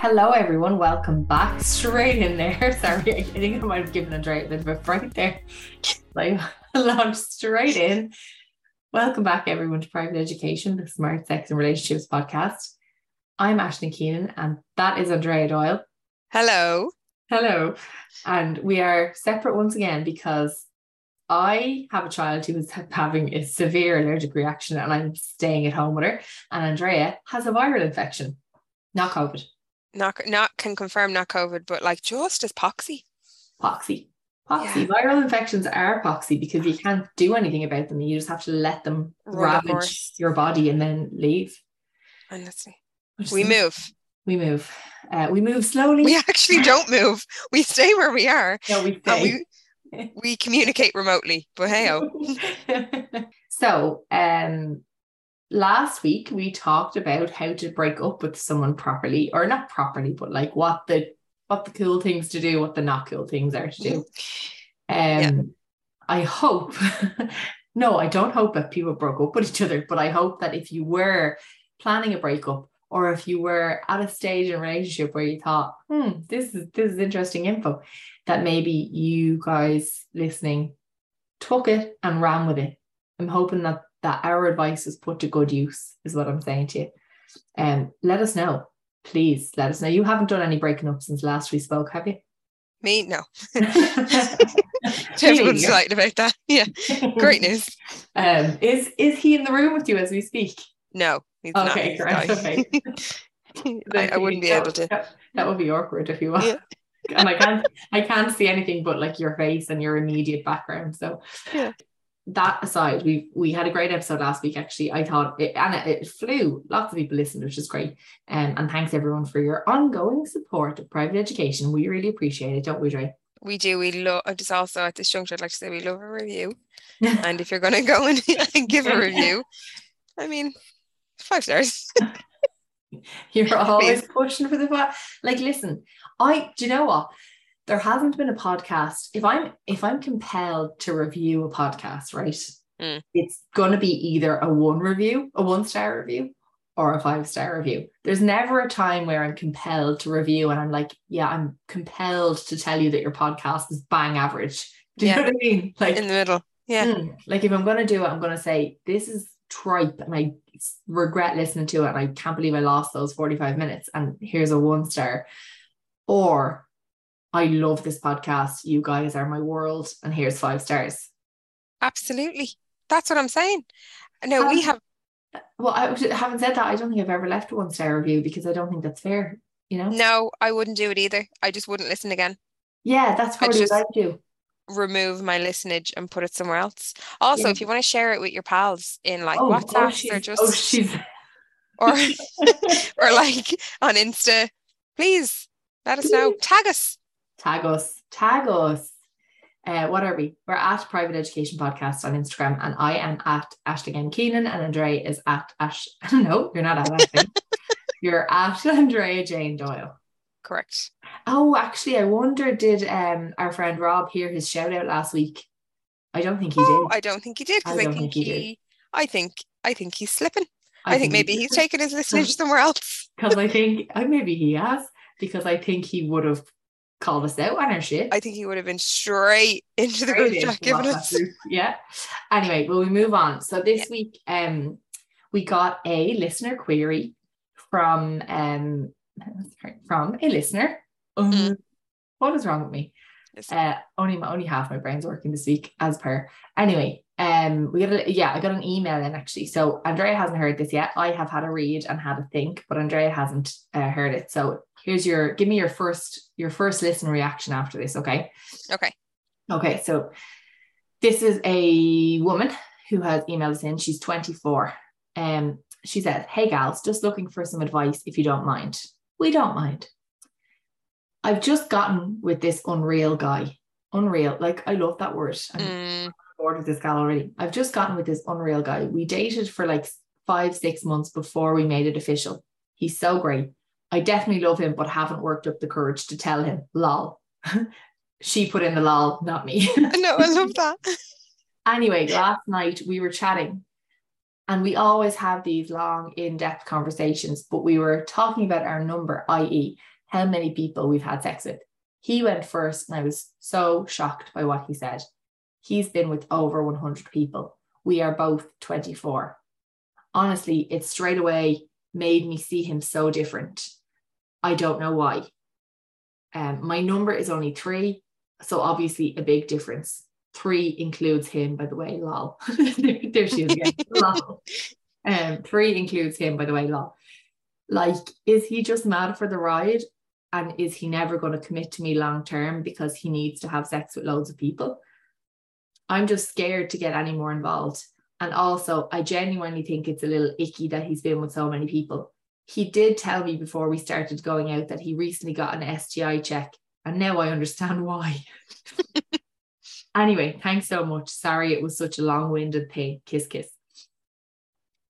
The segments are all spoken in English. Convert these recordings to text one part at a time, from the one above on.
Hello, everyone. Welcome back. Straight in there. Sorry, I think I might have given Andrea a bit of a fright there. Like, launched straight in. Welcome back, everyone, to Private Education, the Smart Sex and Relationships podcast. I'm Ashton Keenan, and that is Andrea Doyle. Hello. Hello. And we are separate once again because I have a child who is having a severe allergic reaction, and I'm staying at home with her. And Andrea has a viral infection, not COVID. Not not can confirm not COVID, but like just as poxy. poxy. Poxy. Yeah. Viral infections are poxy because you can't do anything about them. You just have to let them ravage your body and then leave. Honestly, is we move. We move. Uh, we move slowly. We actually don't move. We stay where we are. No, we stay. we we communicate remotely. But hey, oh, so, um, last week we talked about how to break up with someone properly, or not properly, but like what the what the cool things to do, what the not cool things are to do. Um, Yeah. I hope. no, I don't hope that people broke up with each other, but I hope that if you were planning a breakup, or if you were at a stage in a relationship where you thought, hmm, this is this is interesting info, that maybe you guys listening took it and ran with it. I'm hoping that that our advice is put to good use, is what I'm saying to you. Um, let us know, please. Let us know. You haven't done any breaking up since last we spoke, have you? me no. Everyone's delighted about that. Yeah, great news. Um, is is he in the room with you as we speak? No, he's not. Okay, not. Okay. I, I wouldn't be That- able to. That, would be awkward if you were. Yeah. and I can't I can't see anything but like your face and your immediate background. So Yeah. That aside, we we had a great episode last week. Actually, I thought it and it, it flew. Lots of people listened, which is great. Um, and thanks everyone for your ongoing support of private education. We really appreciate it, don't we, Dre? We do. We love. I just also at this juncture, I'd like to say we love a review. And if you're going to go and, and give a review, I mean, five stars. You're always pushing for the like. Listen, I do you know what? There hasn't been a podcast. If I'm if I'm compelled to review a podcast, right? Mm. It's gonna be either a one review, a one star review, or a five star review. There's never a time where I'm compelled to review and I'm like, yeah, I'm compelled to tell you that your podcast is bang average. Do you Yeah. know what I mean? Like In the middle. Yeah. Mm. Like if I'm gonna do it, I'm gonna say this is tripe and I regret listening to it and I can't believe I lost those 45 minutes and here's a one star. Or I love this podcast. You guys are my world and here's five stars. Absolutely. That's what I'm saying. No, we Um, have Well, I haven't said that. I don't think I've ever left a one star review because I don't think that's fair. You know? no, I wouldn't do it either. I just wouldn't listen again. Yeah, that's probably what I do. Remove my listenage and put it somewhere else. Also, Yeah. if you want to share it with your pals in like oh, WhatsApp or she's- just oh, she's or or like on Insta, please let us know. Tag us. Tag us, tag us. Uh, what are we? We're at Private Education Podcast on Instagram, and I am at Ashton. Keenan, and Andrea is at Ash. No, you're not at Ashton. you're at Andrea Jane Doyle. Correct. Oh, actually, I wonder did um our friend Rob hear his shout out last week? I don't think he Oh, did. I don't think he did because I I, think, think he did. he, I think I think he's slipping. I, think maybe he's taken his listenage somewhere else. because I think uh, maybe he has because I think he would have called us out on our shit. I think he would have been straight into the group chat giving us. Yeah. Anyway, will we move on? So this week, um, we got a listener query from um from a listener. Um, Mm. What is wrong with me? Uh, only my only half my brain's working this week, as per. Anyway, um, we got a, yeah, I got an email in actually. So Andrea hasn't heard this yet. I have had a read and had a think, but Andrea hasn't uh, heard it. So here's your give me your first your first listen reaction after this, okay? Okay. Okay, so this is a woman who has emailed us in. She's 24. Um, she says, Hey gals, just looking for some advice if you don't mind. We don't mind. I've just gotten with this unreal guy. Unreal. Like I love that word. I'm Mm, bored with this gal already. I've just gotten with this unreal guy. We dated for like five, six months before we made it official. He's so great. I definitely love him, but haven't worked up the courage to tell him. Lol. she put in the lol, not me. no, I love that. anyway, last night we were chatting and we always have these long, in depth conversations, but we were talking about our number, i.e., how many people we've had sex with. He went first, and I was so shocked by what he said. He's been with over 100 people. We are both 24. Honestly, it straight away made me see him so different. I don't know why. Um, my number is only three, so obviously a big difference. Three includes him, by the way, lol. there, she is again. lol. Um, three includes him, by the way, lol. Like, is he just mad for the ride? And is he never going to commit to me long term because he needs to have sex with loads of people? I'm just scared to get any more involved. And also, I genuinely think it's a little icky that he's been with so many people. He did tell me before we started going out that he recently got an STI check, and now I understand why. anyway, thanks so much. Sorry it was such a long winded thing. Kiss, kiss.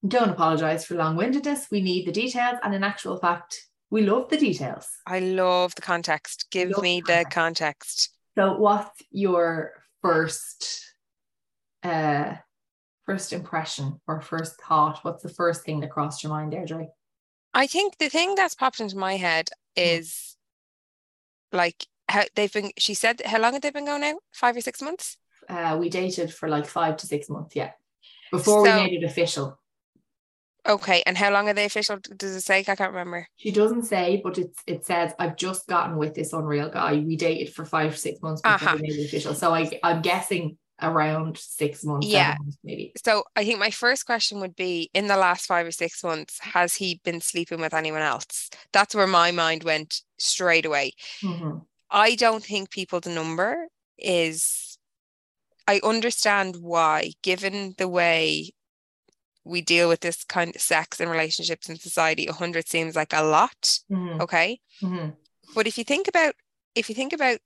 Don't apologize for long windedness. We need the details. And in actual fact, we love the details. I love the context. Give Love me the context. So, what's your first uh first impression or first thought? What's the first thing that crossed your mind there, Joy? I think the thing that's popped into my head is like how they've been. She said, how long have they been going out? Five or six months? Uh, we dated for like five to six months, yeah. Before So- we made it official. Okay. And how long are they official? Does it say? I can't remember. She doesn't say, but it's it says I've just gotten with this unreal guy. We dated for five six months before Uh-huh. we made it official. So I I'm guessing around six months, Yeah. months maybe. So I think my first question would be in the last five or six months, has he been sleeping with anyone else? That's where my mind went straight away. Mhm. I don't think people's number is, I understand why, given the way we deal with this kind of sex and relationships in society, 100 seems like a lot. Mhm. Okay. Mhm. But if you think about, if you think about,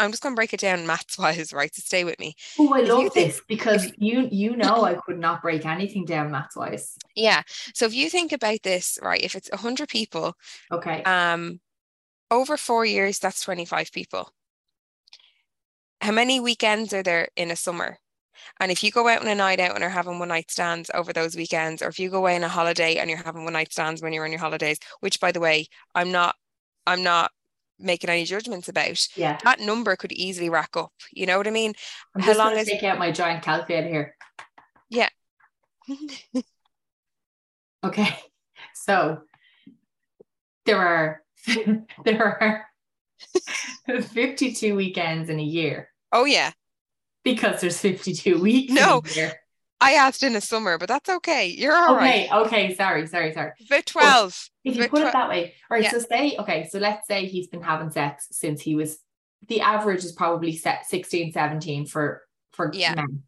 I'm just going to break it down maths wise, right? So stay with me. Oh, I If love think- this because you you know I could not break anything down maths wise. Yeah. So if you think about this, right, if it's 100 people, Okay. um, over four years, that's 25 people. How many weekends are there in a summer? And if you go out on a night out and are having one night stands over those weekends, or if you go away on a holiday and you're having one night stands when you're on your holidays, which by the way, I'm not, I'm not making any judgments about, yeah. that number could easily rack up. You know what I mean? I'm how just long is- take out my giant calculator here. Yeah. okay. So there are there are 52 weekends in a year oh yeah. because there's 52 weeks No. In a year. I asked in the summer, but that's okay. You're all right. Okay, okay, sorry, sorry, sorry. About 12. If you put it that way, all right. Yeah. So say, okay, so let's say he's been having sex since he was the average is probably set 16, 17 for for Yeah. men.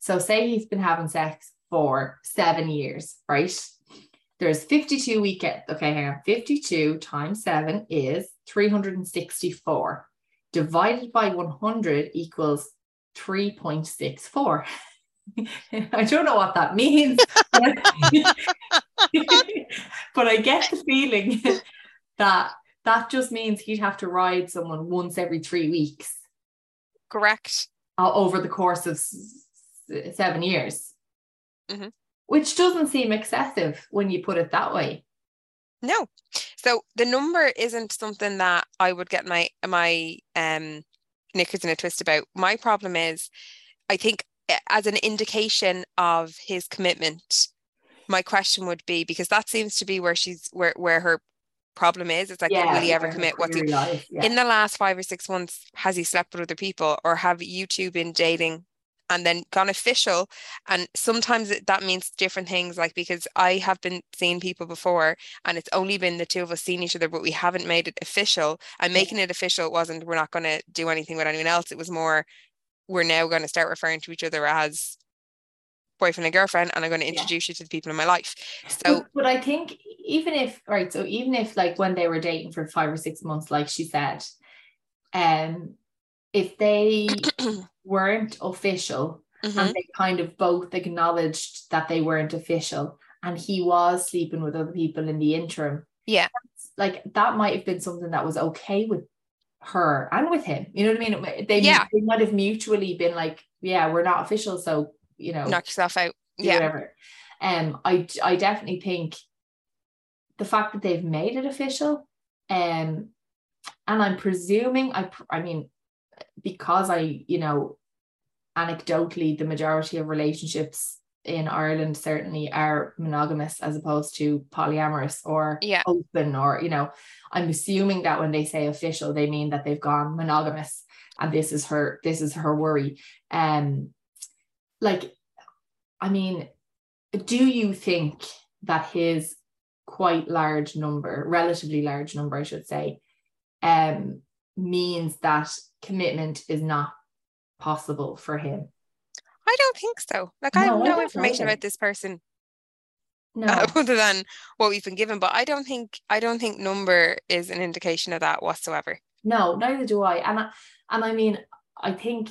So say he's been having sex for seven years, right? There's 52 weekends. Okay, hang on. 52 times seven is 364. Divided by 100 equals 3.64. I don't know what that means. but but I get the feeling that that just means he'd have to ride someone once every three weeks Correct. uh, over the course of s- s- seven years, Mhm. which doesn't seem excessive when you put it that way. No. So the number isn't something that I would get my my um knickers in a twist about. My problem is I think as an indication of his commitment, my question would be because that seems to be where she's where where her problem is. It's like, Yeah, will he ever commit? What's he life, yeah. in the last five or six months, has he slept with other people or have you two been dating and then gone official? And sometimes that means different things, like because I have been seeing people before and it's only been the two of us seeing each other, but we haven't made it official. And making it official wasn't, we're not going to do anything with anyone else. It was more, we're now going to start referring to each other as boyfriend and girlfriend and I'm going to Yeah. introduce you to the people in my life. So, but, but I think even if right, so even if like when they were dating for five or six months, like she said, um, if they weren't official mhm, and they kind of both acknowledged that they weren't official and he was sleeping with other people in the interim, Yeah. like that might have been something that was okay with her and with him. You know what I mean? They, Yeah. they might have mutually been like, yeah, we're not official, so you know, knock yourself out. Yeah. whatever. Um, I I definitely think the fact that they've made it official, um, and I'm presuming I I mean because I you know anecdotally the majority of relationships in Ireland certainly are monogamous as opposed to polyamorous or Yeah. open or you know I'm assuming that when they say official they mean that they've gone monogamous and this is her this is her worry um like I mean do you think that his quite large number relatively large number I should say um means that commitment is not possible for him I don't think so. Like, I No, have no don't information about this person no uh, other than what we've been given, but I don't think I don't think number is an indication of that whatsoever. No, neither do I. And I, and I mean, I think,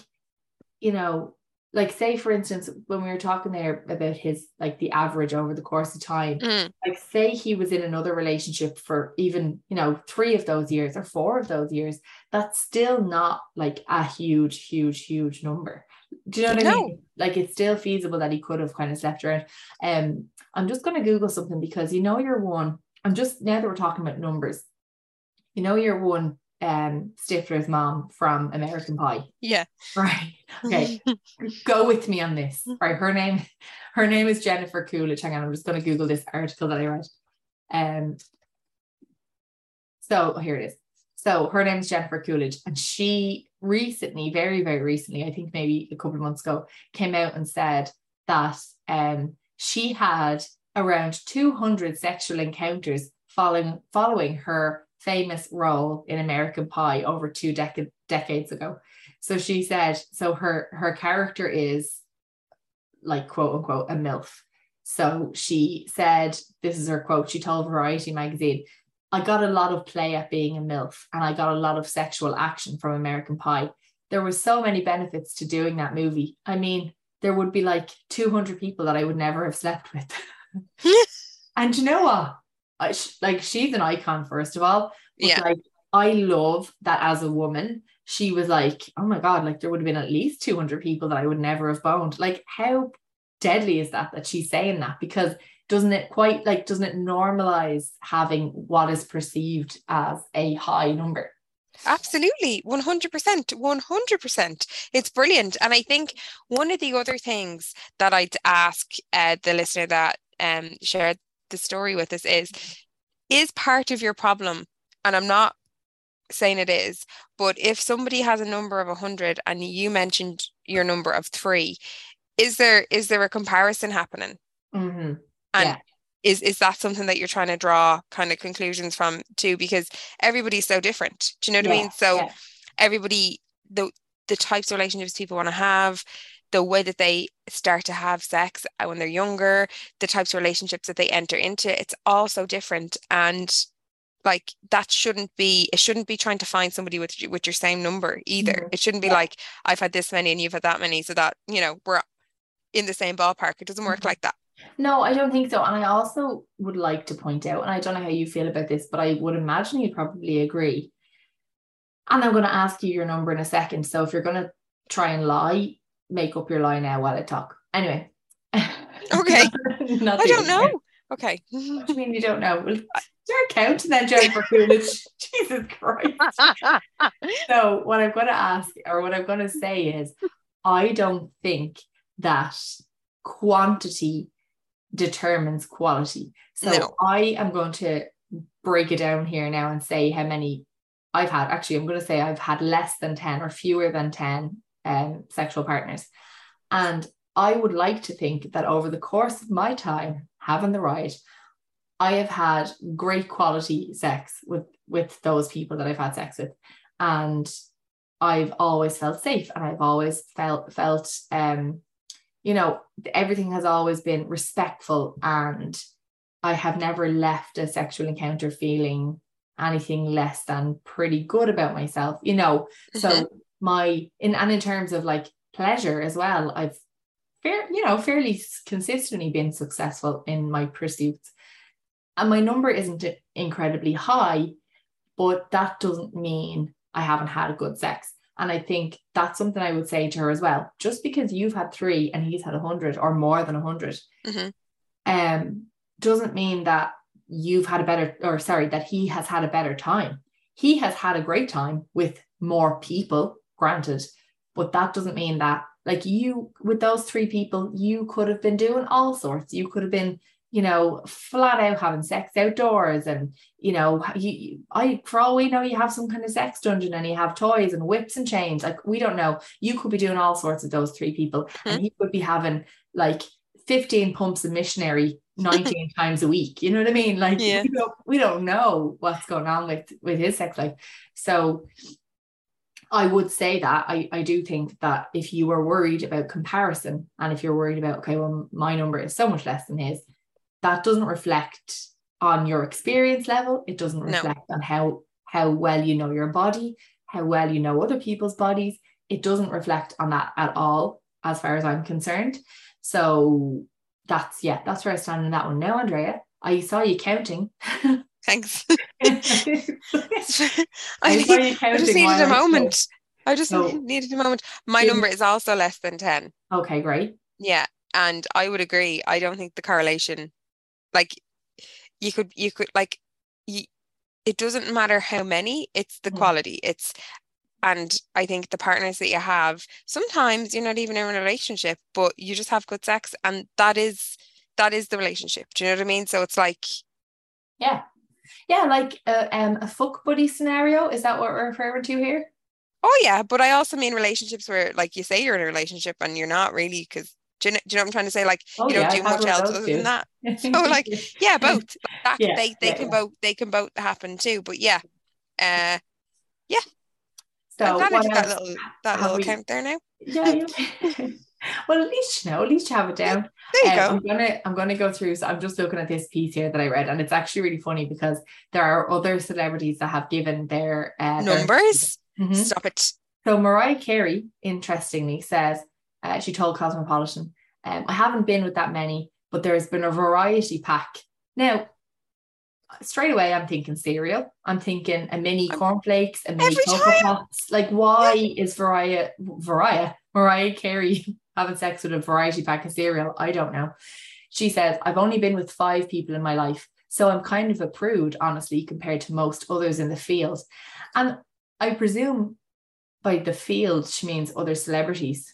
you know, like say for instance, when we were talking there about his like the average over the course of time, Mm, like say he was in another relationship for even, you know, three of those years or four of those years, that's still not like a huge, huge, huge number. Do you know what I mean? Like it's still feasible that he could have kind of slept around. Um, I'm just gonna Google something because you know you're one. I'm just now that we're talking about numbers, you know you're one um Stifler's mom from American Pie. yeah. Right. Okay. Go with me on this. Right. Her name, her name is Jennifer Coolidge. Hang on, I'm just gonna Google this article that I read. Um so here it is. So her name is Jennifer Coolidge, and she recently, very, very recently, I think maybe a couple of months ago, came out and said that um she had around 200 sexual encounters following following her famous role in American Pie over two decade, decades ago. So she said, so her her character is like quote unquote a MILF. So she said, this is her quote, she told Variety magazine, I got a lot of play at being a MILF and I got a lot of sexual action from American Pie. There were so many benefits to doing that movie. I mean, there would be like 200 people that I would never have slept with. and you know what? I, like she's an icon, first of all. But Yeah. like I love that as a woman, she was like, oh my God, like there would have been at least 200 people that I would never have boned. Like, how deadly is that that she's saying that? Because doesn't it quite like, doesn't it normalize having what is perceived as a high number? Absolutely, 100%. 100%. It's brilliant. And I think one of the other things that I'd ask uh, the listener that um, shared the story with us is is part of your problem, and I'm not saying it is, but if somebody has a number of 100 and you mentioned your number of three, is there is there a comparison happening? Mhm. And Yeah. is is that something that you're trying to draw kind of conclusions from too? Because everybody's so different. Do you know what I mean? So yeah. everybody the the types of relationships people want to have, the way that they start to have sex uh, when they're younger, the types of relationships that they enter into, it's all so different. And like that shouldn't be it shouldn't be trying to find somebody with with your same number either. Mhm. It shouldn't be Yeah. like I've had this many and you've had that many, so that you know we're in the same ballpark. It doesn't work Mhm. like that. No, I don't think so. And I also would like to point out, and I don't know how you feel about this, but I would imagine you'd probably agree. And I'm going to ask you your number in a second. So if you're going to try and lie, make up your lie now while I talk. Anyway. Okay. I don't know. Okay. What do you mean you don't know? Well, you're accounting then, Jennifer Coolidge. Jesus Christ. So what I'm going to ask or what I'm going to say is I don't think that quantity determines quality. So No. I am going to break it down here now and say how many I've had. Actually, I'm going to say I've had less than 10 or fewer than 10 um, sexual partners. And I would like to think that over the course of my time having the right, I have had great quality sex with with those people that I've had sex with, and I've always felt safe, and I've always felt felt um, you know, everything has always been respectful, and I have never left a sexual encounter feeling anything less than pretty good about myself, you know. So mm-hmm. my in and in terms of like pleasure as well, I've fair, you know, fairly consistently been successful in my pursuits. And my number isn't incredibly high, but that doesn't mean I haven't had a good sex. And I think that's something I would say to her as well. Just because you've had three and he's had a hundred or more than a 100 mm-hmm. um, doesn't mean that you've had a better, or sorry, that he has had a better time. He has had a great time with more people, granted, but that doesn't mean that like you with those three people you could have been doing all sorts you could have been you know flat out having sex outdoors and you know you, i for all we know you have some kind of sex dungeon and you have toys and whips and chains. Like we don't know. You could be doing all sorts of those three people mm-hmm. and he could be having like 15 pumps of missionary 19 times a week. You know what i mean? Like yeah. we, don't, we don't know what's going on with with his sex life. So I would say that. I, I do think that if you are worried about comparison and if you're worried about, okay, well, my number is so much less than his, that doesn't reflect on your experience level. It doesn't reflect no. on how how well you know your body, how well you know other people's bodies. It doesn't reflect on that at all, as far as I'm concerned. So that's yeah, that's where I stand in that one. Now, Andrea, I saw you counting. Thanks. I, need, I, just needed a moment. I just so, needed a moment. My number is also less than 10. Okay, great. Yeah. And I would agree. I don't think the correlation, like, you could, you could, like, you, it doesn't matter how many, it's the mm. quality. It's, and I think the partners that you have, sometimes you're not even in a relationship, but you just have good sex. And that is, that is the relationship. Do you know what I mean? So it's like, yeah, yeah, like a, um, a fuck buddy scenario. Is that what we're referring to here? Oh yeah, but I also mean relationships where, like, you say you're in a relationship and you're not really because do you, know, do you know what I'm trying to say? Like, oh, you don't yeah, do much else other than that. So, like, yeah, both. That, yeah, they they yeah, can both they can both happen too. But yeah, uh, yeah. So I'm glad I did that little that little we, count there now. Yeah. well, at least you know, at least you have it down. There you um, go. I'm gonna I'm gonna go through. So I'm just looking at this piece here that I read, and it's actually really funny because there are other celebrities that have given their uh, numbers. Their, mm-hmm. Stop it. So Mariah Carey, interestingly, says uh, she told Cosmopolitan, um, "I haven't been with that many, but there's been a variety pack." Now, straight away, I'm thinking cereal. I'm thinking a mini cornflakes, a mini cocoa pops. Like, why yeah. is Mariah Mariah Mariah Carey having sex with a variety pack of cereal. I don't know. She says, I've only been with five people in my life. So I'm kind of a prude, honestly, compared to most others in the field. And I presume by the field, she means other celebrities.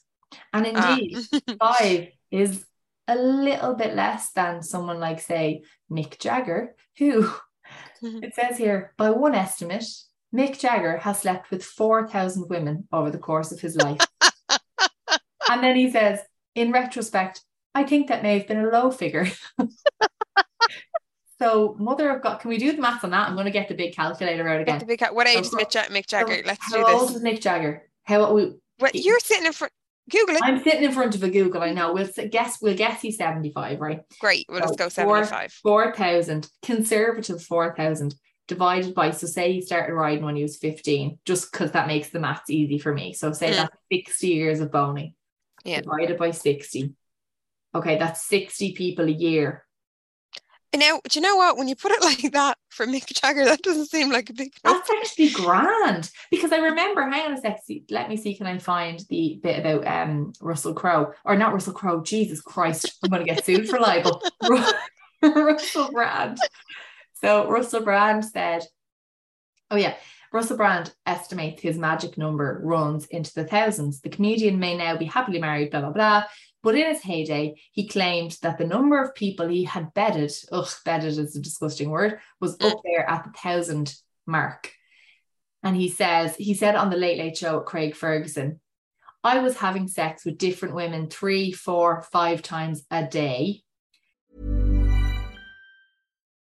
And ah. indeed, five is a little bit less than someone like, say, Mick Jagger, who it says here, by one estimate, Mick Jagger has slept with 4,000 women over the course of his life. And then he says, in retrospect, I think that may have been a low figure. so, mother of God, can we do the math on that? I'm going to get the big calculator out again. Big, what age so, is Mick, Jagger? Let's do this. How old is Mick Jagger? How we? What you're sitting in front. Google it. I'm sitting in front of a Google. I know. We'll guess. We'll guess he's 75, right? Great. We'll so just go 75. 4,000 conservative 4,000 divided by. So say he started riding when he was 15, just because that makes the maths easy for me. So say mm. that's 60 years of boning yeah. divided by 60. Okay, that's 60 people a year. And now, do you know what? When you put it like that for Mick Jagger, that doesn't seem like a big. That's actually grand because I remember. Hang on a sec. Let me see. Can I find the bit about um Russell Crowe or not Russell Crowe? Jesus Christ! I'm going to get sued for libel. Russell Brand. So Russell Brand said, "Oh yeah, Russell Brand estimates his magic number runs into the thousands. The comedian may now be happily married, blah, blah, blah. But in his heyday, he claimed that the number of people he had bedded, ugh, bedded is a disgusting word, was up mm. there at the thousand mark. And he says, he said on the Late Late Show with Craig Ferguson, I was having sex with different women three, four, five times a day.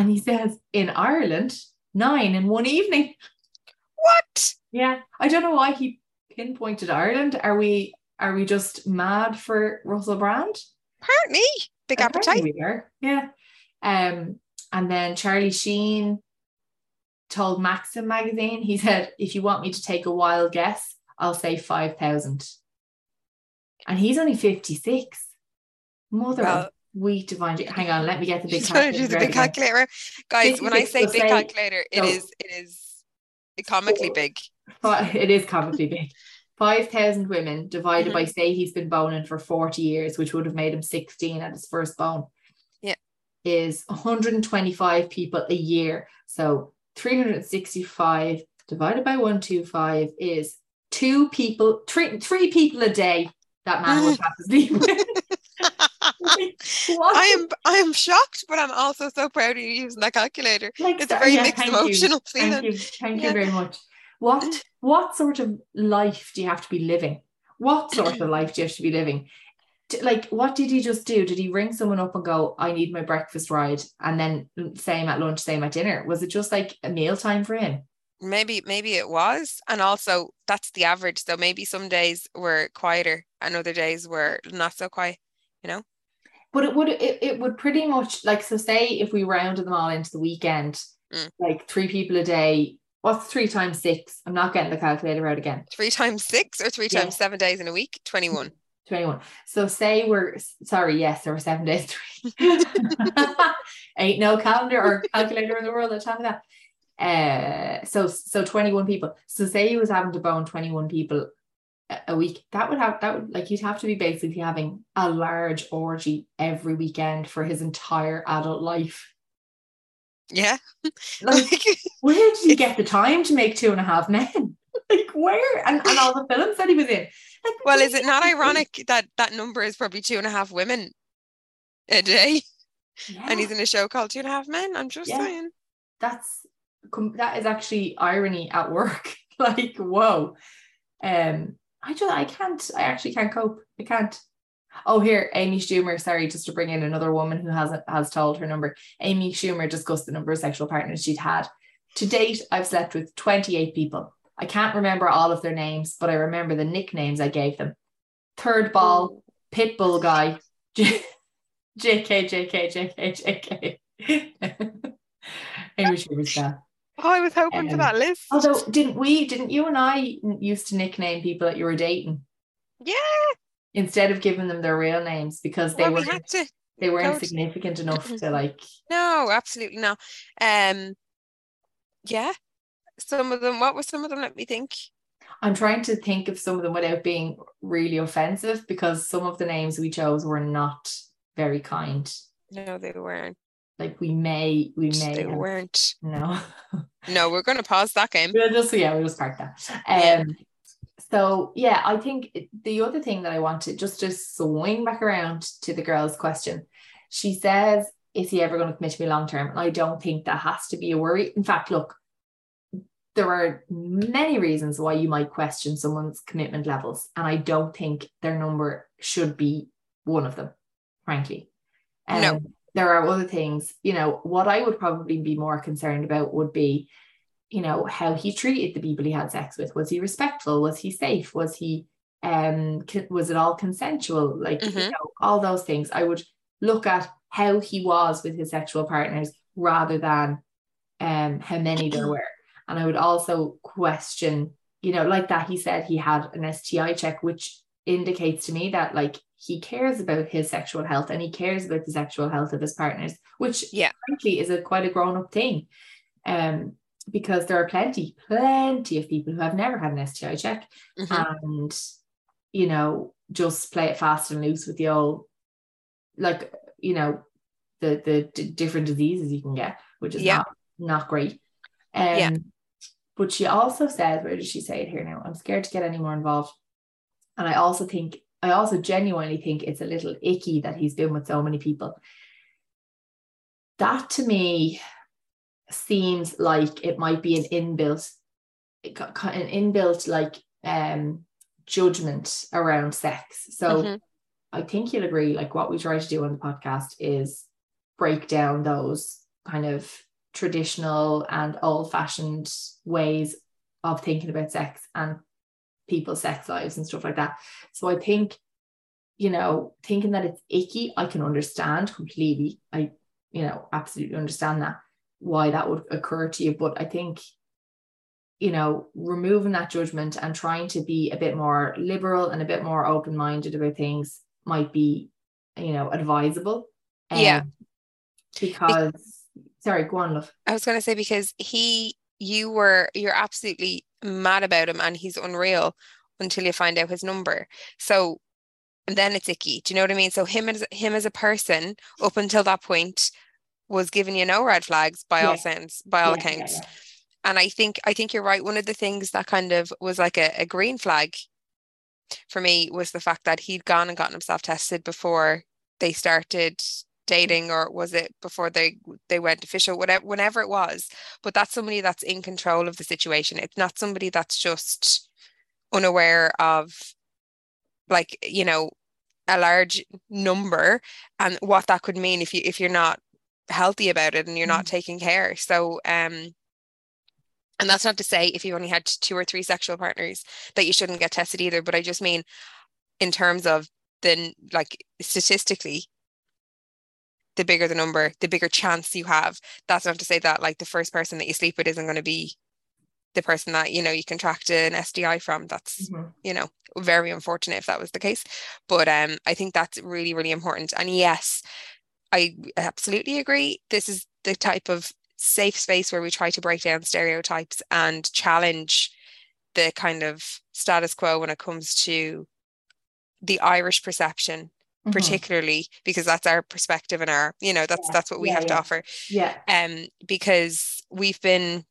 And he says, in Ireland, nine in one evening. What? Yeah. I don't know why he pinpointed Ireland. Are we are we just mad for Russell Brand? Apparently, big Apparently appetite. We are. Yeah. Um, and then Charlie Sheen told Maxim magazine, he said, if you want me to take a wild guess, I'll say 5,000. And he's only 56. Mother Well- of sweet it. Hang on, let me get the big Trying to do the big calculator. Guys, when I say big calculator, it so- is it is comically big. It is comically big. 5,000 women divided by, mm-hmm. say, he's been boning for 40 years, which would have made him 16 at his first bone. Yeah. Is 125 people a year. So 365 divided by 125 is two people, three, three people a day that man would have to sleep with. I am I am shocked, but I'm also so proud of you using that calculator. Like It's a very yeah, mixed thank you. emotional Thank feeling. you, thank Yeah. you very much. What mm. what sort of life do you have to be living? What sort of life do you have to be living? Like, what did he just do? Did he ring someone up and go, "I need my breakfast ride," and then mm, same at lunch, same at dinner? Was it just like a meal time for him? Maybe maybe it was, and also that's the average. So maybe some days were quieter, and other days were not so quiet. You know, But it would it, it would pretty much like so. Say if we rounded them all into the weekend, Mm. like three people a day. What's three times six? I'm not getting the calculator out again. three times six or three Yeah. times seven days in a week, twenty-one. 21. So say we're sorry, yes, there were seven days. three. Ain't no calendar or calculator in the world that tell me that. Uh so so 21 people. So say he was having to bone 21 people a- week. That would have that would like you'd have to be basically having a large orgy every weekend for his entire adult life. Yeah, Like like where did he get the time to make two and a half men? like where and, and all the films that he was in. Like well, is it not ironic that that number is probably two and a half women a day, Yeah. and he's in a show called Two and a Half Men? I'm just Yeah. saying. that's that is actually irony at work. like, whoa. Um, I just I can't. I actually can't cope. I can't. Oh, here, Amy Schumer. Sorry, just to bring in another woman who hasn't has told her number. Amy Schumer discussed the number of sexual partners she'd had. To date, I've slept with 28 people. I can't remember all of their names, but I remember the nicknames I gave them. Third ball, oh. pitbull guy, J- JK, JK, JK, JK. Amy Schumer's that. Oh, I was hoping for Um, that list. Although, didn't we, didn't you and I used to nickname people that you were dating yeah, instead of giving them their real names because they well, were we had to. they weren't significant enough to like No, absolutely not. Um, yeah, some of them. What were some of them? Let me think. I'm trying to think of some of them without being really offensive because some of the names we chose were not very kind. No, they weren't. Like we may, we may They have- weren't. no. No, we're going to pause that game. we'll just yeah, we'll just park that. Yeah. Um so yeah, I think the other thing that I wanted just to swing back around to the girl's question. She says, is he ever going to commit to me long term? And I don't think that has to be a worry. In fact, look, there are many reasons why you might question someone's commitment levels. And I don't think their number should be one of them, frankly. Um, No. There are other things, you know, what I would probably be more concerned about would be, you know, how he treated the people he had sex with. Was he respectful? Was he safe? Was he, um, was it all consensual? Like, you Mhm. know, all those things. I would look at how he was with his sexual partners rather than um how many there were. And I would also question, you know, like that he said he had an STI check, which indicates to me that like he cares about his sexual health and he cares about the sexual health of his partners, which Yeah. frankly is a quite a grown-up thing. Um, because there are plenty, plenty of people who have never had an STI check Mhm. and you know, just play it fast and loose with the old like you know, the the d- different diseases you can get, which is Yeah. not not great. Um, Yeah. But she also says, where did she say it here now? I'm scared to get any more involved. And I also think, I also genuinely think it's a little icky that he's been with so many people. That to me seems like it might be an inbuilt, an inbuilt like um judgment around sex. So Mhm. I think you'll agree, like what we try to do on the podcast is break down those kind of traditional and old fashioned ways of thinking about sex and people's sex lives and stuff like that. So I think, you know, thinking that it's icky, I can understand completely. I, you know, absolutely understand that why that would occur to you. But I think, you know, removing that judgment and trying to be a bit more liberal and a bit more open minded about things might be, you know, advisable. Yeah. Um, because, sorry, go on, love. I was going to say because he, you were, you're absolutely mad about him and he's unreal until you find out his number. So and then it's icky. Do you know what I mean? So him as him as a person up until that point was giving you no red flags by all Yeah. sounds, by all yeah, accounts. yeah. And I think I think you're right. One of the things that kind of was like a, a green flag for me was the fact that he'd gone and gotten himself tested before they started dating or was it before they they went official whatever whenever it was but that's somebody that's in control of the situation. It's not somebody that's just unaware of like you know a large number and what that could mean if you if you're not healthy about it and you're not taking care. So um and that's not to say if you only had two or three sexual partners that you shouldn't get tested either but i just mean in terms of then like statistically the bigger the number the bigger chance you have. That's not to say that like the first person that you sleep with isn't going to be the person that you know you contract an STI from. That's Mhm. you know very unfortunate if that was the case. But um I think that's really really important. And yes I absolutely agree. This is the type of safe space where we try to break down stereotypes and challenge the kind of status quo when it comes to the Irish perception Mhm. particularly because that's our perspective and our you know that's Yeah, that's what we yeah, have to offer Yeah. um because we've been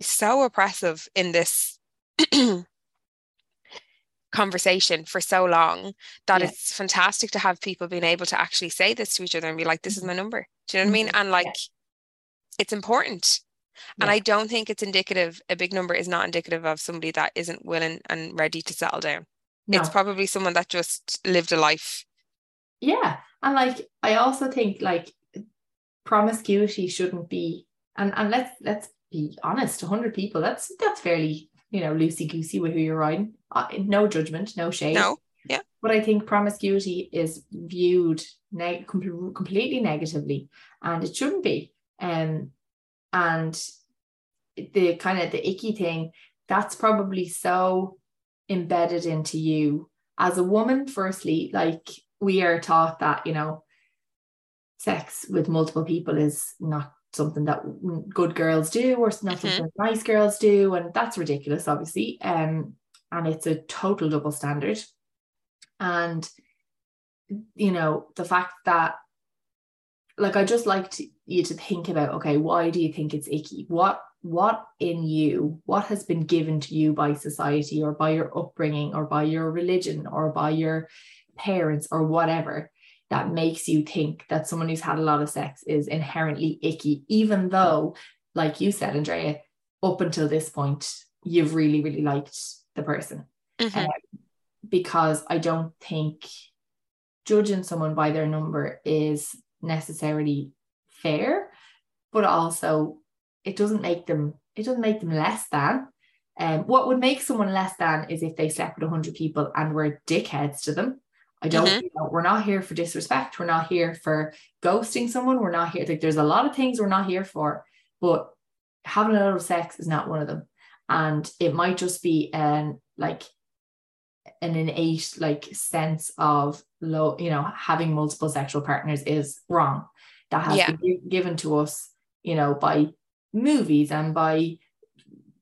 so oppressive in this conversation for so long that Yeah. it's fantastic to have people being able to actually say this to each other and be like this is my number do you know what I mean Mhm. and like Yeah. it's important and I don't think it's indicative a big number is not indicative of somebody that isn't willing and ready to settle down it's probably someone that just lived a life Yeah. And like I also think like promiscuity shouldn't be and and let's let's be honest, 100 people, that's that's fairly, you know, loosey goosey with who you're riding. Uh, no judgment, no shade. no yeah. But I think promiscuity is viewed neg- com- completely negatively and it shouldn't be. Um and the kind of the icky thing that's probably so embedded into you as a woman firstly like we are taught that you know sex with multiple people is not something that good girls do or not Mhm. something nice girls do and that's ridiculous obviously um and it's a total double standard and you know the fact that like I just like to, you to think about okay why do you think it's icky what what in you what has been given to you by society or by your upbringing or by your religion or by your parents or whatever that makes you think that someone who's had a lot of sex is inherently icky even though like you said Andrea up until this point, you've really, really liked the person. Mhm. Um, because I don't think judging someone by their number is necessarily fair, but also it doesn't make them it doesn't make them less than. Um, what would make someone less than is if they slept with 100 people and were dickheads to them. I don't, Mhm. you know, we're not here for disrespect. We're not here for ghosting someone. We're not here. Like, there's a lot of things we're not here for, but having a lot of sex is not one of them. And it might just be an like an innate like sense of low, you know, having multiple sexual partners is wrong. That has Yeah. been given to us, you know, by movies and by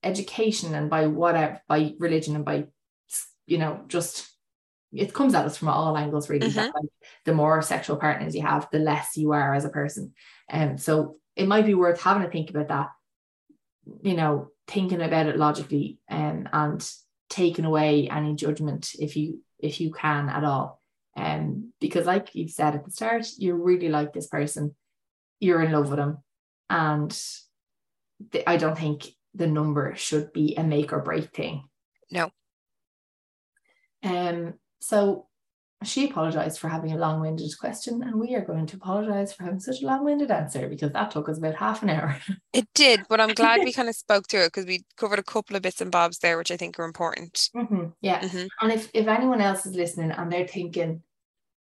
education and by whatever, by religion and by, you know, just it comes at us from all angles really. that, like, the more sexual partners you have, the less you are as a person. And um, so it might be worth having to think about that, you know, thinking about it logically um, and taking away any judgment if you if you can at all. Um, because like you've said at the start, you really like this person, you're in love with them, and I don't think the number should be a make or break thing. No. Um. So she apologized for having a long-winded question, and we are going to apologize for having such a long-winded answer because that took us about half an hour. It did, but I'm glad we kind of spoke through it because we covered a couple of bits and bobs there, which I think are important. Mhm, Yeah. Mhm. And if, if anyone else is listening and they're thinking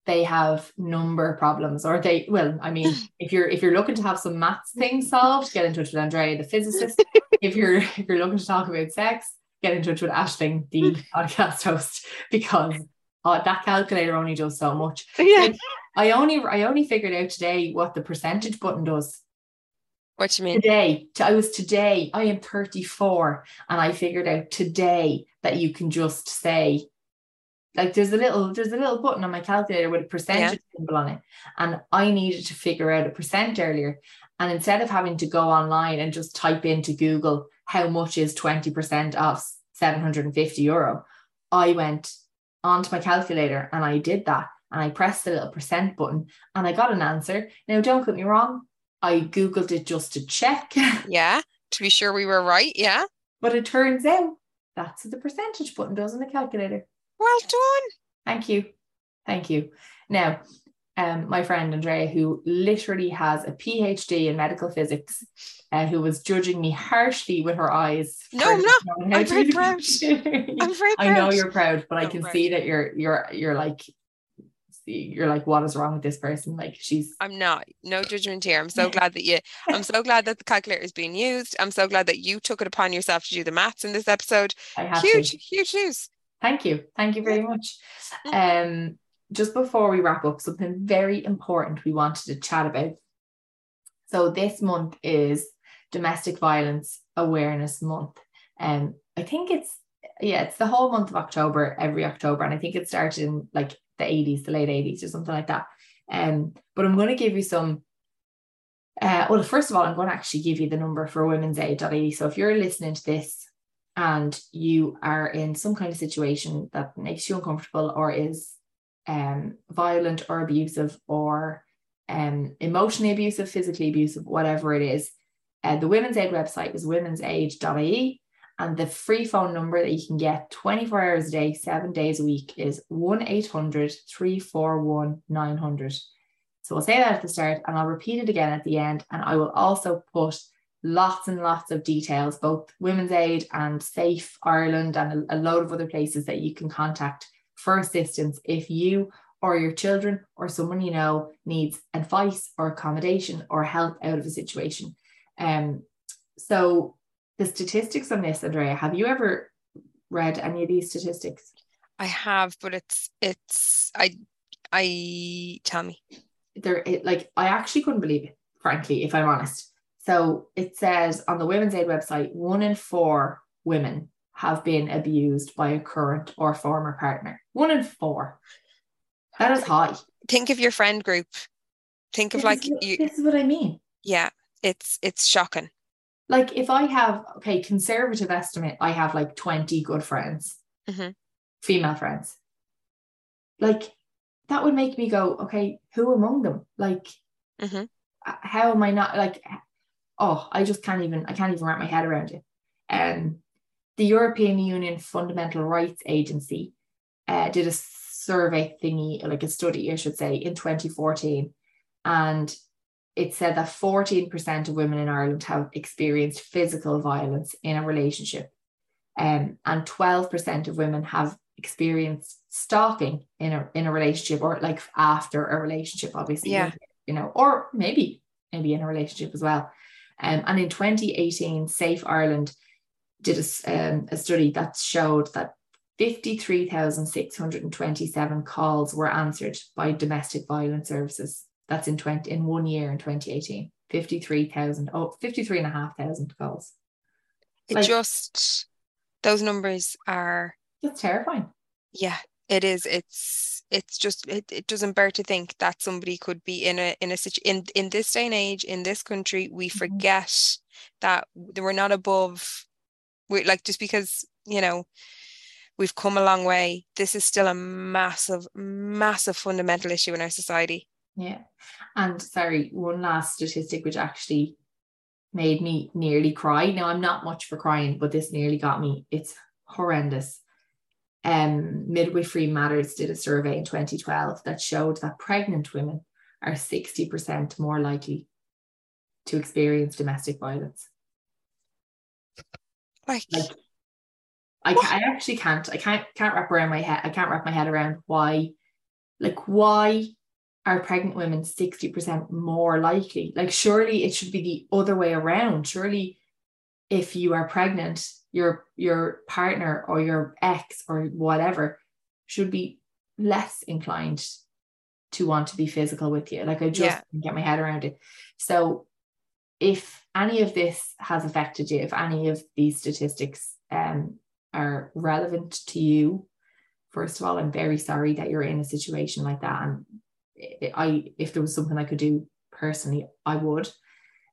they have number problems or they well, I mean, if you're if you're looking to have some maths things solved, get in touch with Andrea, the physicist. if you're if you're looking to talk about sex, get in touch with Ashling, the podcast host, because uh, that calculator only does so much. Yeah. I only I only figured out today what the percentage button does. What you mean? Today, I was today, I am 34, and I figured out today that you can just say, like there's a little there's a little button on my calculator with a percentage symbol on it. And I needed to figure out a percent earlier. And instead of having to go online and just type into Google how much is 20% off 750 euro, I went onto my calculator and I did that. And I pressed the little percent button and I got an answer. Now, don't get me wrong, I Googled it just to check, Yeah. To be sure we were right. Yeah. but it turns out that's what the percentage button does on the calculator. Well done. Thank you. Thank you. Now, um, my friend Andrea, who literally has a PhD in medical physics, uh, who was judging me harshly with her eyes. No, no, I'm not not. knowing I'm very proud. I'm very I know you're proud, but I I'm can proud. see that you're you're you're like you're like, what is wrong with this person? Like she's I'm not. No judgment here. I'm so glad that you I'm so glad that the calculator is being used. I'm so glad that you took it upon yourself to do the maths in this episode. I Huge, to. huge news. Thank you. Thank you very much. Mhm. Um, just before we wrap up, something very important we wanted to chat about. So this month is Domestic Violence Awareness Month. Um, I think it's yeah, it's the whole month of October, every October, and I think it started in like the 80s, the late 80s or something like that. Um, but I'm going to give you some uh, well, first of all, I'm going to actually give you the number for women's aid.ie. So if you're listening to this and you are in some kind of situation that makes you uncomfortable or is um, violent or abusive or um, emotionally abusive, physically abusive, whatever it is, uh, the Women's Aid website is womensaid.ie. And the free phone number that you can get 24 hours a day, seven days a week is 1 800 341 900. So I'll say that at the start and I'll repeat it again at the end. And I will also put lots and lots of details, both Women's Aid and Safe Ireland and a, a load of other places that you can contact for assistance if you or your children or someone you know needs advice or accommodation or help out of a situation. Um, so the statistics on this, Andrea, have you ever read any of these statistics? I have, but it's it's I I tell me. there it, like I actually couldn't believe it, frankly, if I'm honest. So it says on the Women's Aid website, one in four women have been abused by a current or former partner. One in four. That is high. Think of your friend group. Think of This like what- you this is what I mean. yeah, it's it's shocking. Like if I have okay, conservative estimate, I have like 20 good friends, Mhm. female friends. Like that would make me go, okay, who among them? Like Mhm. uh, how am I not like oh I just can't even I can't even wrap my head around it Um, the European Union Fundamental Rights Agency uh, did a survey thingy, like a study, I should say, in 2014. And it said that 14% of women in Ireland have experienced physical violence in a relationship. Um, and 12% of women have experienced stalking in a in a relationship or like after a relationship, obviously. Yeah. You know, or maybe, maybe in a relationship as well. Um, and in 2018, Safe Ireland did a, um, a study that showed that 53,627 calls were answered by domestic violence services. That's in 20 in one year in 2018. 53,000, oh, 53,500 calls. It Like- just those numbers are That's terrifying. yeah, it is. It's it's just it, it doesn't bear to think that somebody could be in a in a situ in in this day and age in this country we forget that we're not above we like just because you know we've come a long way this is still a massive massive fundamental issue in our society Yeah. And sorry, one last statistic which actually made me nearly cry. Now I'm not much for crying, but this nearly got me. It's horrendous. Um, Midwifery Matters did a survey in 2012 that showed that pregnant women are 60% more likely to experience domestic violence. Like Like I, ca- I actually can't. I can't can't wrap around my head. I can't wrap my head around why, like why are pregnant women sixty percent more likely? Like surely it should be the other way around. Surely, if you are pregnant, your your partner or your ex or whatever should be less inclined to want to be physical with you. Like I just Yeah. can't get my head around it. So if any of this has affected you, if any of these statistics um, are relevant to you, first of all, I'm very sorry that you're in a situation like that. And I, if there was something I could do personally, I would.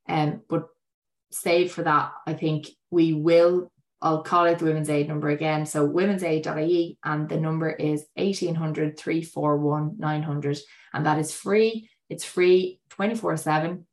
Um, but save for that, I think we will. I'll call out the Women's Aid number again. So Women's womensaid.ie and the number is 1800 341 900 and that is free. It's free 24 7.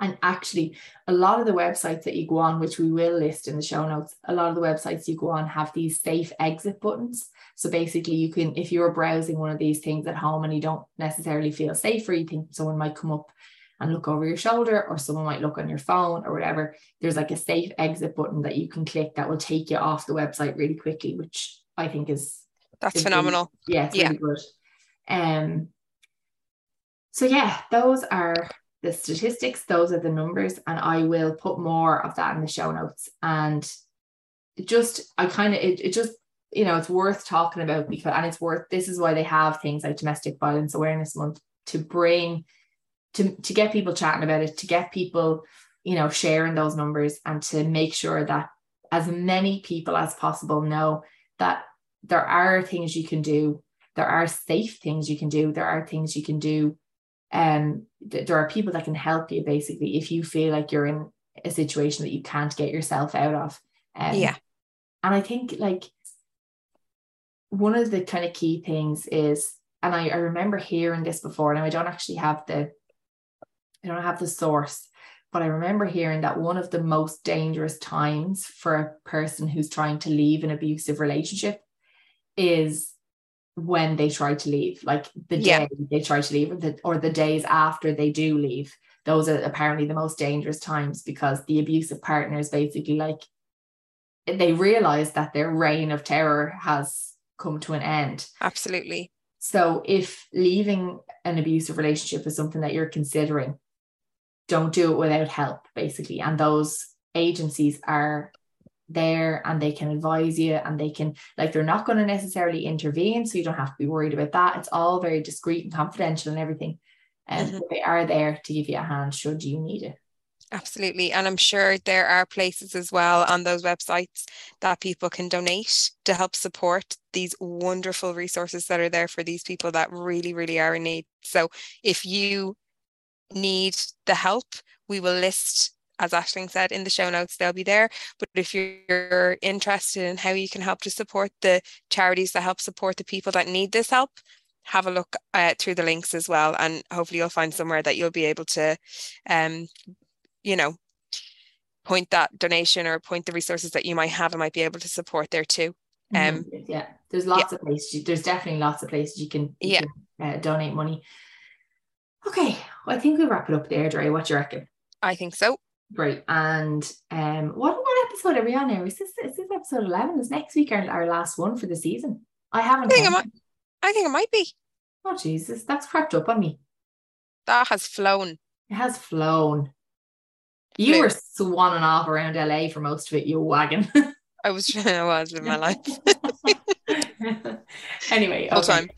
And actually, a lot of the websites that you go on, which we will list in the show notes, a lot of the websites you go on have these safe exit buttons. So basically, you can, if you're browsing one of these things at home and you don't necessarily feel safe, or you think someone might come up and look over your shoulder, or someone might look on your phone or whatever, there's like a safe exit button that you can click that will take you off the website really quickly, which I think is that's is really- phenomenal yeah, it's Yeah. really good. Um, so yeah, those are the statistics, those are the numbers, and I will put more of that in the show notes. And just, I kind of, it, it just, you know, it's worth talking about because, and it's worth, this is why they have things like Domestic Violence Awareness Month to bring, to, to get people chatting about it, to get people, you know, sharing those numbers and to make sure that as many people as possible know that there are things you can do there are safe things you can do there are things you can do um th- there are people that can help you basically if you feel like you're in a situation that you can't get yourself out of um, Yeah. and i think like one of the kind of key things is and I, I remember hearing this before and i don't actually have the i don't have the source but i remember hearing that one of the most dangerous times for a person who's trying to leave an abusive relationship is when they try to leave, like the Yeah. day they try to leave, or the, or the days after they do leave. Those are apparently the most dangerous times because the abusive partner is basically like they realize that their reign of terror has come to an end. absolutely So if leaving an abusive relationship is something that you're considering, don't do it without help, basically. And those agencies are there and they can advise you and they can like they're not going to necessarily intervene so you don't have to be worried about that it's all very discreet and confidential and everything and Mhm. they are there to give you a hand should you need it Absolutely. And I'm sure there are places as well on those websites that people can donate to help support these wonderful resources that are there for these people that really, really are in need. So if you need the help, we will list, as Ashling said, in the show notes, they'll be there. But if you're interested in how you can help to support the charities that help support the people that need this help, have a look uh, through the links as well. And hopefully you'll find somewhere that you'll be able to um, you know, point that donation or point the resources that you might have and might be able to support there too. Um, Mhm. yeah, there's lots of places. you- There's definitely lots of places you can, you Yeah. can uh, donate money. Okay, well, I think we'll wrap it up there, Dre. What do you reckon? I think so. Great. And um, what what episode are we on now? Is this is this episode eleven? Is next week our, our last one for the season? I haven't. I think it counted. I think it might be. Oh Jesus, that's crept up on me. That has flown. It has flown. You Flew. were swanning off around LA for most of it, you wagon. I was I was in my life anyway, all okay. time.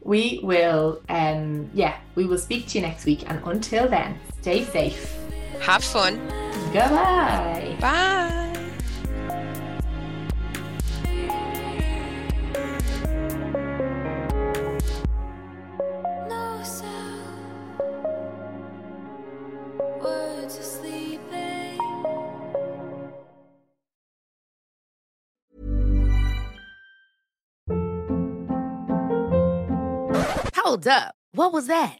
we will um yeah, we will speak to you next week. And until then, stay safe. Have fun. Goodbye. Bye. No sound, words are sleeping. Hold up. What was that?